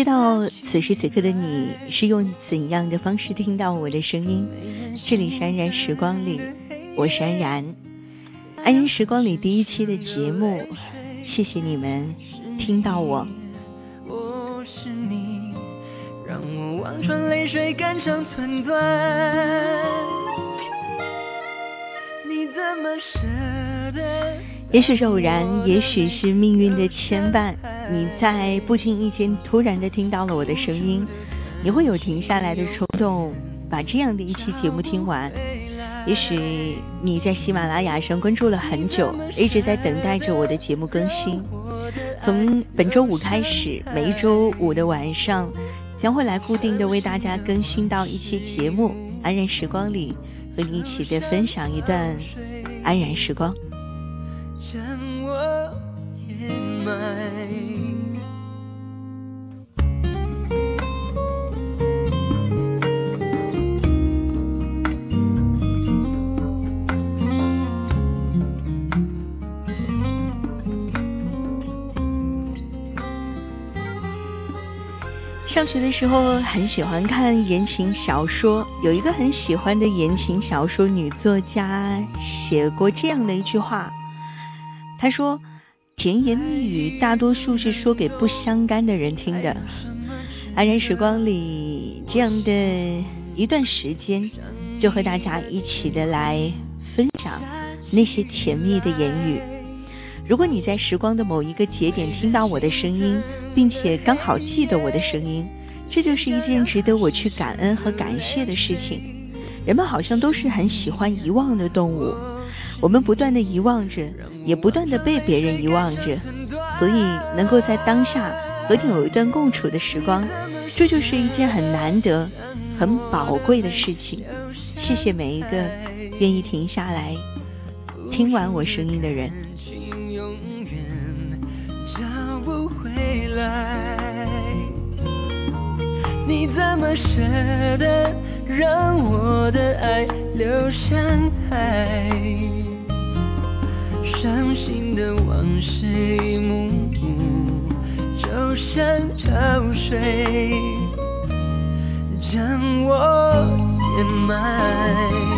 不知道此时此刻的你是用怎样的方式听到我的声音？这里是安然时光里，我是安然。安然时光里第一期的节目，谢谢你们听到我。我是你，让我望穿泪水，肝肠寸断。你怎么舍得？也许是偶然，也许是命运的牵绊。你在不经意间突然的听到了我的声音，你会有停下来的冲动，把这样的一期节目听完。也许你在喜马拉雅上关注了很久，一直在等待着我的节目更新。从本周五开始，每一周五的晚上将会来固定的为大家更新到一期节目《安然时光》里，和你一起的分享一段安然时光。上学的时候很喜欢看言情小说，有一个很喜欢的言情小说女作家写过这样的一句话，她说：“甜言蜜语大多数是说给不相干的人听的。”安然时光里这样的一段时间，就和大家一起的来分享那些甜蜜的言语。如果你在时光的某一个节点听到我的声音，并且刚好记得我的声音，这就是一件值得我去感恩和感谢的事情。人们好像都是很喜欢遗忘的动物，我们不断的遗忘着，也不断的被别人遗忘着，所以能够在当下和你有一段共处的时光，这就是一件很难得、很宝贵的事情。谢谢每一个愿意停下来听完我声音的人。你怎么舍得让我的爱流向海？伤心的往事一幕幕，就像潮水将我掩埋。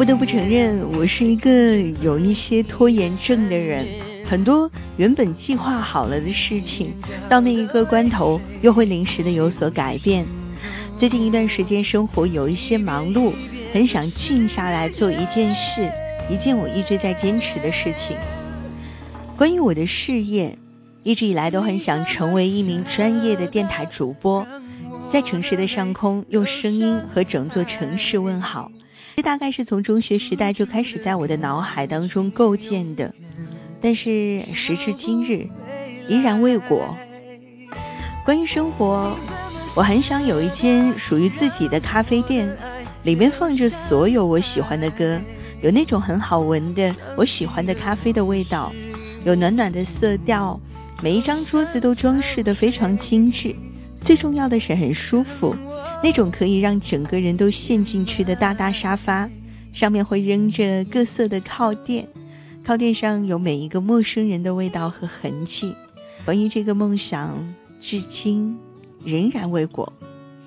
不得不承认，我是一个有一些拖延症的人，很多。原本计划好了的事情，到那一个关头又会临时的有所改变。最近一段时间生活有一些忙碌，很想静下来做一件事，一件我一直在坚持的事情。关于我的事业，一直以来都很想成为一名专业的电台主播，在城市的上空用声音和整座城市问好。这大概是从中学时代就开始在我的脑海当中构建的。但是时至今日，依然未果。关于生活，我很想有一间属于自己的咖啡店，里面放着所有我喜欢的歌，有那种很好闻的我喜欢的咖啡的味道，有暖暖的色调，每一张桌子都装饰的非常精致，最重要的是很舒服，那种可以让整个人都陷进去的大大沙发，上面会扔着各色的靠垫。靠垫上有每一个陌生人的味道和痕迹。关于这个梦想，至今仍然未果。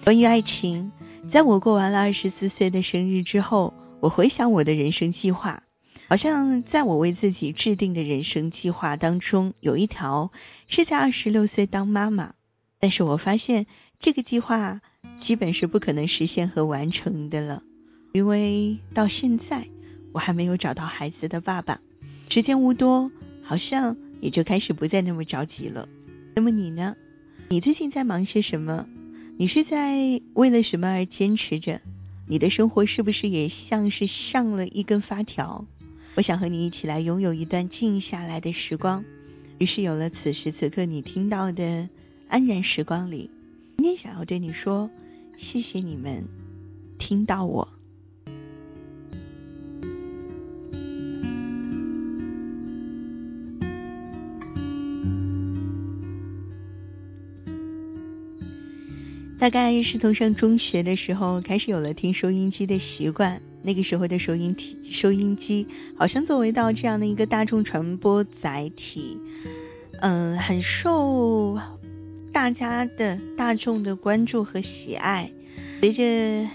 关于爱情，在我过完了二十四岁的生日之后，我回想我的人生计划，好像在我为自己制定的人生计划当中，有一条是在二十六岁当妈妈。但是我发现这个计划基本是不可能实现和完成的了，因为到现在我还没有找到孩子的爸爸。时间无多，好像也就开始不再那么着急了。那么你呢？你最近在忙些什么？你是在为了什么而坚持着？你的生活是不是也像是上了一根发条？我想和你一起来拥有一段静下来的时光。于是有了此时此刻你听到的安然时光里，今天想要对你说，谢谢你们听到我。大概是从上中学的时候开始有了听收音机的习惯，那个时候的收音体，收音机好像作为到这样的一个大众传播载体，嗯，很受大家的大众的关注和喜爱。随着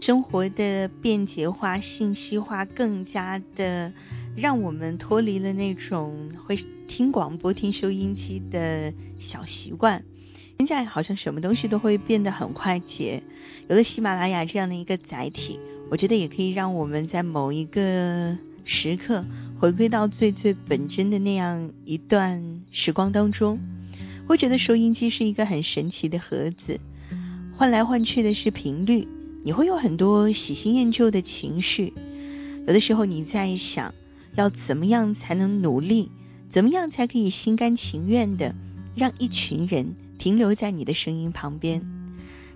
生活的便捷化、信息化，更加的让我们脱离了那种会听广播、听收音机的小习惯。现在好像什么东西都会变得很快捷，有了喜马拉雅这样的一个载体，我觉得也可以让我们在某一个时刻回归到最最本真的那样一段时光当中。会觉得收音机是一个很神奇的盒子，换来换去的是频率。你会有很多喜新厌旧的情绪，有的时候你在想，要怎么样才能努力，怎么样才可以心甘情愿的让一群人停留在你的声音旁边？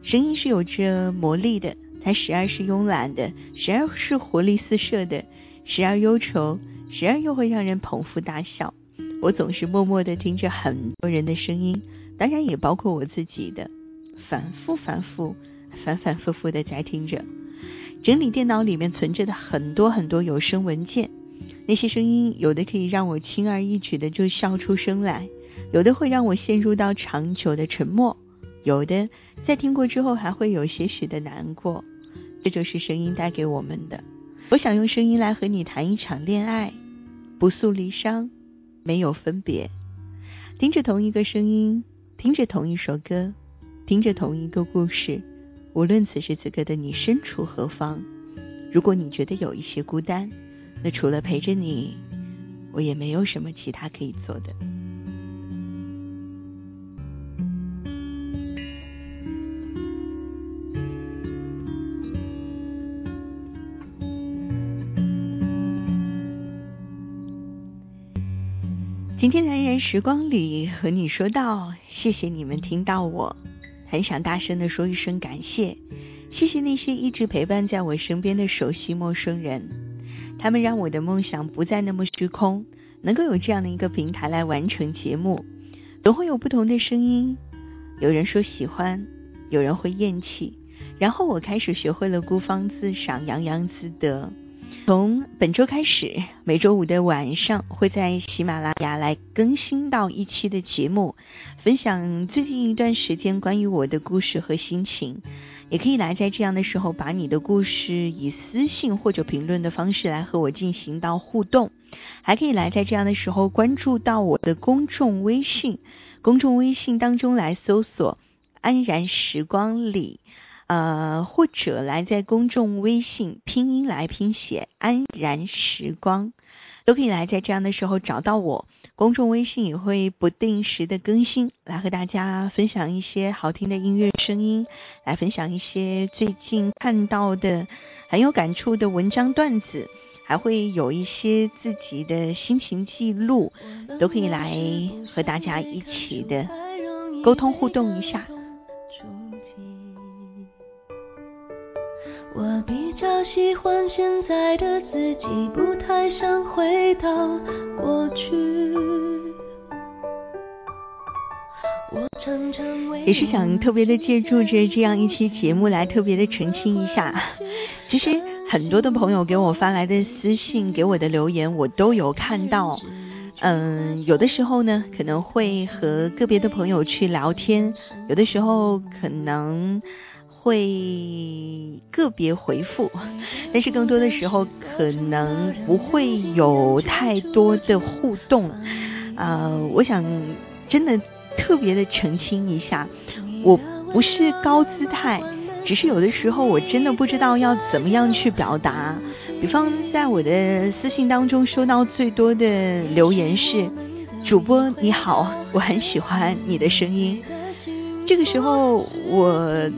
声音是有着魔力的，它时而是慵懒的，时而是活力四射的，时而忧愁，时而又会让人捧腹大笑。我总是默默地听着很多人的声音，当然也包括我自己的，反复反复。反反复复的在听着，整理电脑里面存着的很多很多有声文件，那些声音有的可以让我轻而易举的就笑出声来，有的会让我陷入到长久的沉默，有的在听过之后还会有些许的难过，这就是声音带给我们的。我想用声音来和你谈一场恋爱，不诉离殇，没有分别，听着同一个声音，听着同一首歌，听着同一个故事。无论此时此刻的你身处何方，如果你觉得有一些孤单，那除了陪着你，我也没有什么其他可以做的。时光里和你说到，谢谢你们听到我。很想大声的说一声感谢，谢谢那些一直陪伴在我身边的熟悉陌生人，他们让我的梦想不再那么虚空，能够有这样的一个平台来完成节目，总会有不同的声音，有人说喜欢，有人会厌弃，然后我开始学会了孤芳自赏，洋洋自得。从本周开始，每周五的晚上会在喜马拉雅来更新到一期的节目，分享最近一段时间关于我的故事和心情。也可以来在这样的时候，把你的故事以私信或者评论的方式来和我进行到互动。还可以来在这样的时候关注到我的公众微信，公众微信当中来搜索“安然时光里”。呃，或者来在公众微信拼音来拼写“安然时光”，都可以来在这样的时候找到我。公众微信也会不定时的更新，来和大家分享一些好听的音乐声音，来分享一些最近看到的很有感触的文章段子，还会有一些自己的心情记录，都可以来和大家一起的沟通互动一下。我比较喜欢现在的自己，不太想回到过去。也是想特别的借助着这样一期节目来特别的澄清一下，其实很多的朋友给我发来的私信，给我的留言我都有看到。嗯，有的时候呢可能会和个别的朋友去聊天，有的时候可能。会个别回复，但是更多的时候可能不会有太多的互动。呃，我想真的特别的澄清一下，我不是高姿态，只是有的时候我真的不知道要怎么样去表达。比方在我的私信当中收到最多的留言是：主播你好，我很喜欢你的声音。这个时候我。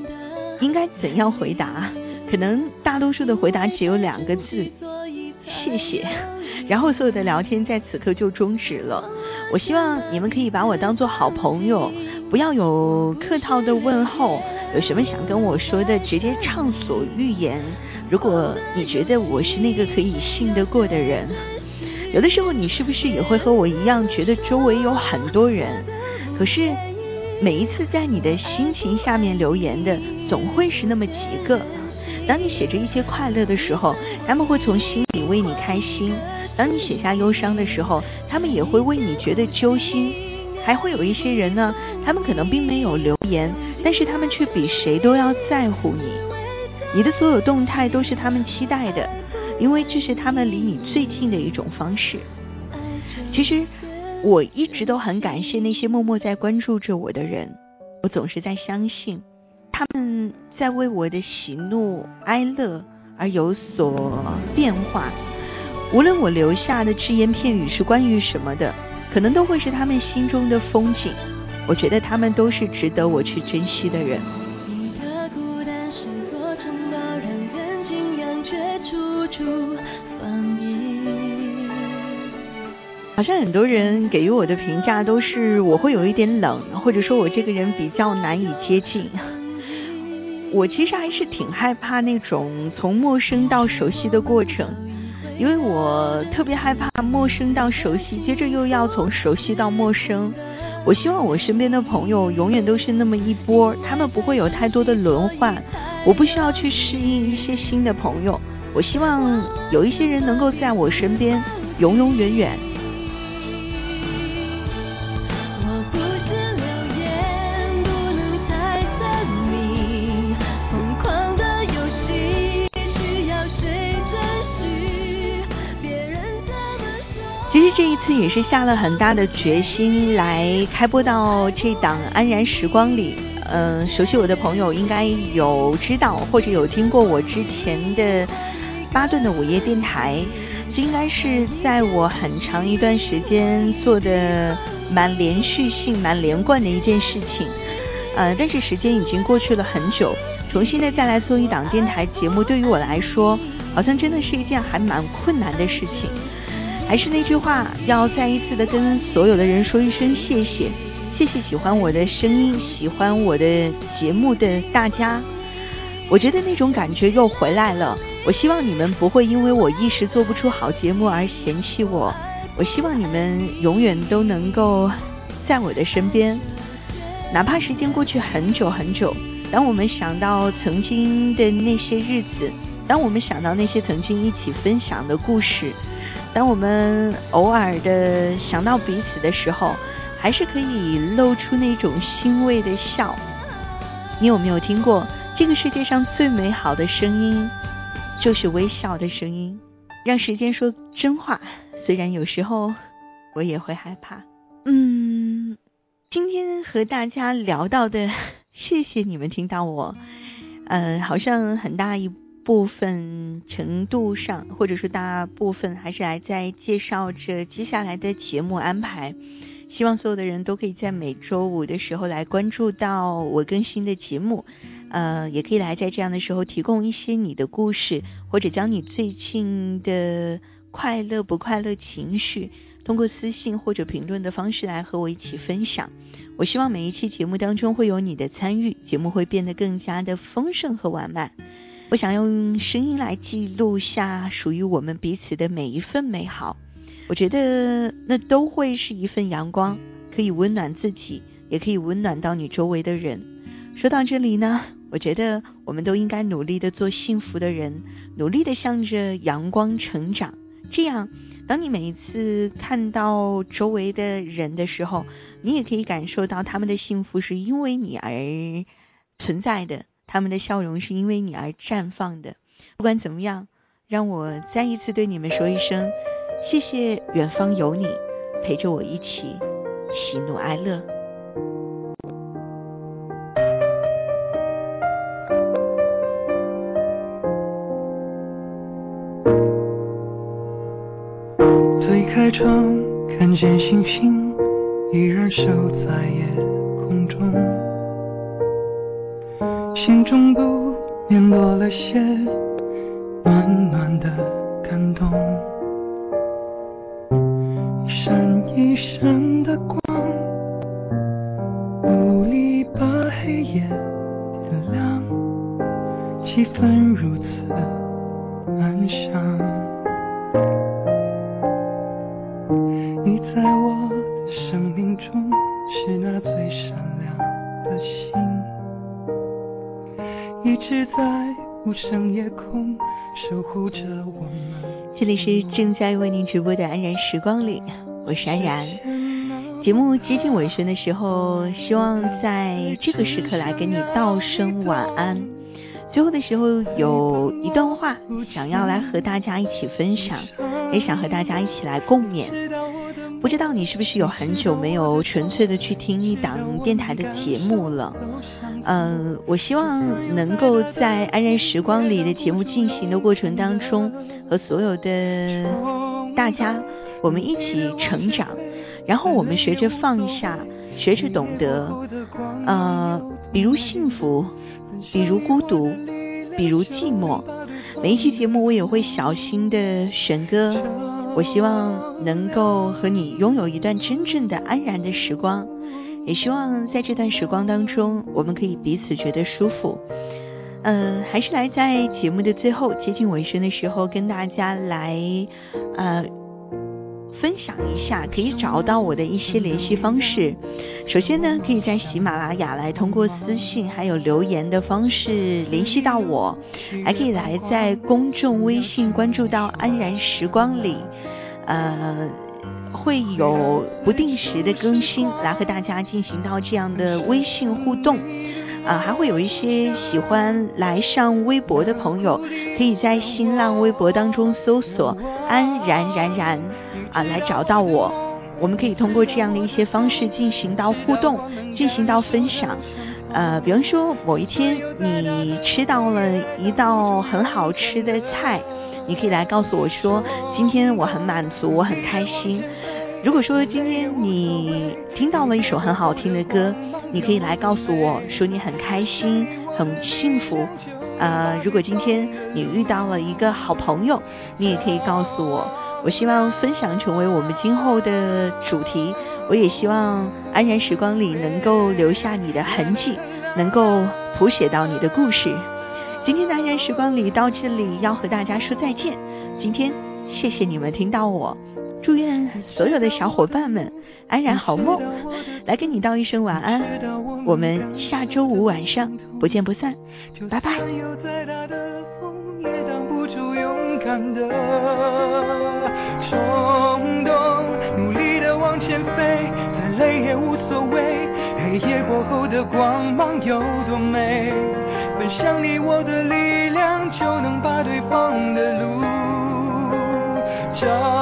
应该怎样回答？可能大多数的回答只有两个字：谢谢。然后所有的聊天在此刻就终止了。我希望你们可以把我当做好朋友，不要有客套的问候。有什么想跟我说的，直接畅所欲言。如果你觉得我是那个可以信得过的人，有的时候你是不是也会和我一样，觉得周围有很多人，可是？每一次在你的心情下面留言的，总会是那么几个。当你写着一些快乐的时候，他们会从心里为你开心；当你写下忧伤的时候，他们也会为你觉得揪心。还会有一些人呢，他们可能并没有留言，但是他们却比谁都要在乎你，你的所有动态都是他们期待的，因为这是他们离你最近的一种方式。其实我一直都很感谢那些默默在关注着我的人，我总是在相信，他们在为我的喜怒哀乐而有所变化。无论我留下的只言片语是关于什么的，可能都会是他们心中的风景。我觉得他们都是值得我去珍惜的人。好像很多人给予我的评价都是我会有一点冷，或者说我这个人比较难以接近。我其实还是挺害怕那种从陌生到熟悉的过程。因为我特别害怕陌生到熟悉，接着又要从熟悉到陌生。我希望我身边的朋友永远都是那么一波，他们不会有太多的轮换。我不需要去适应一些新的朋友。我希望有一些人能够在我身边永永远远。次也是下了很大的决心来开播到这档安然时光里。嗯，熟悉我的朋友应该有知道或者有听过我之前的巴顿的午夜电台，这应该是在我很长一段时间做的蛮连续性、蛮连贯的一件事情。呃，但是时间已经过去了很久，重新的再来做一档电台节目，对于我来说，好像真的是一件还蛮困难的事情。还是那句话，要再一次的跟所有的人说一声谢谢，谢谢喜欢我的声音、喜欢我的节目的大家。我觉得那种感觉又回来了。我希望你们不会因为我一时做不出好节目而嫌弃我。我希望你们永远都能够在我的身边，哪怕时间过去很久很久。当我们想到曾经的那些日子，当我们想到那些曾经一起分享的故事。当我们偶尔的想到彼此的时候，还是可以露出那种欣慰的笑。你有没有听过这个世界上最美好的声音，就是微笑的声音？让时间说真话，虽然有时候我也会害怕。嗯，今天和大家聊到的，谢谢你们听到我。嗯，好像很大一。部分程度上，或者说大部分，还是来在介绍着接下来的节目安排。希望所有的人都可以在每周五的时候来关注到我更新的节目，呃，也可以来在这样的时候提供一些你的故事，或者将你最近的快乐不快乐情绪，通过私信或者评论的方式来和我一起分享。我希望每一期节目当中会有你的参与，节目会变得更加的丰盛和完满。我想用声音来记录下属于我们彼此的每一份美好，我觉得那都会是一份阳光，可以温暖自己，也可以温暖到你周围的人。说到这里呢，我觉得我们都应该努力的做幸福的人，努力的向着阳光成长。这样，当你每一次看到周围的人的时候，你也可以感受到他们的幸福是因为你而存在的。他们的笑容是因为你而绽放的。不管怎么样，让我再一次对你们说一声谢谢。远方有你，陪着我一起喜怒哀乐。推开窗，看见星星依然守在夜空中。心中不免多了些暖暖的感动，一闪一闪的光，努力把黑夜点亮，气氛如此安详。你在我生命中是那最闪亮的星。在无声夜空守护着我们。这里是正在为您直播的安然时光里，我是安然。节目接近尾声的时候，希望在这个时刻来跟你道声晚安。最后的时候有一段话想要来和大家一起分享，也想和大家一起来共勉。不知道你是不是有很久没有纯粹的去听一档电台的节目了？嗯，我希望能够在安然时光里的节目进行的过程当中，和所有的大家，我们一起成长。然后我们学着放下，学着懂得，呃，比如幸福，比如孤独，比如寂寞。每一期节目我也会小心的选歌，我希望能够和你拥有一段真正的安然的时光，也希望在这段时光当中，我们可以彼此觉得舒服。嗯，还是来在节目的最后接近尾声的时候，跟大家来，呃。分享一下可以找到我的一些联系方式。首先呢，可以在喜马拉雅来通过私信还有留言的方式联系到我，还可以来在公众微信关注到安然时光里，呃，会有不定时的更新来和大家进行到这样的微信互动。啊，还会有一些喜欢来上微博的朋友，可以在新浪微博当中搜索“安然然然”，啊，来找到我。我们可以通过这样的一些方式进行到互动，进行到分享。呃，比方说某一天你吃到了一道很好吃的菜，你可以来告诉我说，今天我很满足，我很开心。如果说今天你听到了一首很好听的歌，你可以来告诉我说你很开心、很幸福。呃，如果今天你遇到了一个好朋友，你也可以告诉我。我希望分享成为我们今后的主题。我也希望安然时光里能够留下你的痕迹，能够谱写到你的故事。今天的安然时光里到这里要和大家说再见。今天谢谢你们听到我。祝愿所有的小伙伴们安然好梦，来跟你道一声晚安。我们下周五晚上不见不散，拜拜。敢的冲动，努力的往前飞，再累也无所谓。黑夜过后的光芒有多美？分享你我的力量，就能把对方的路照。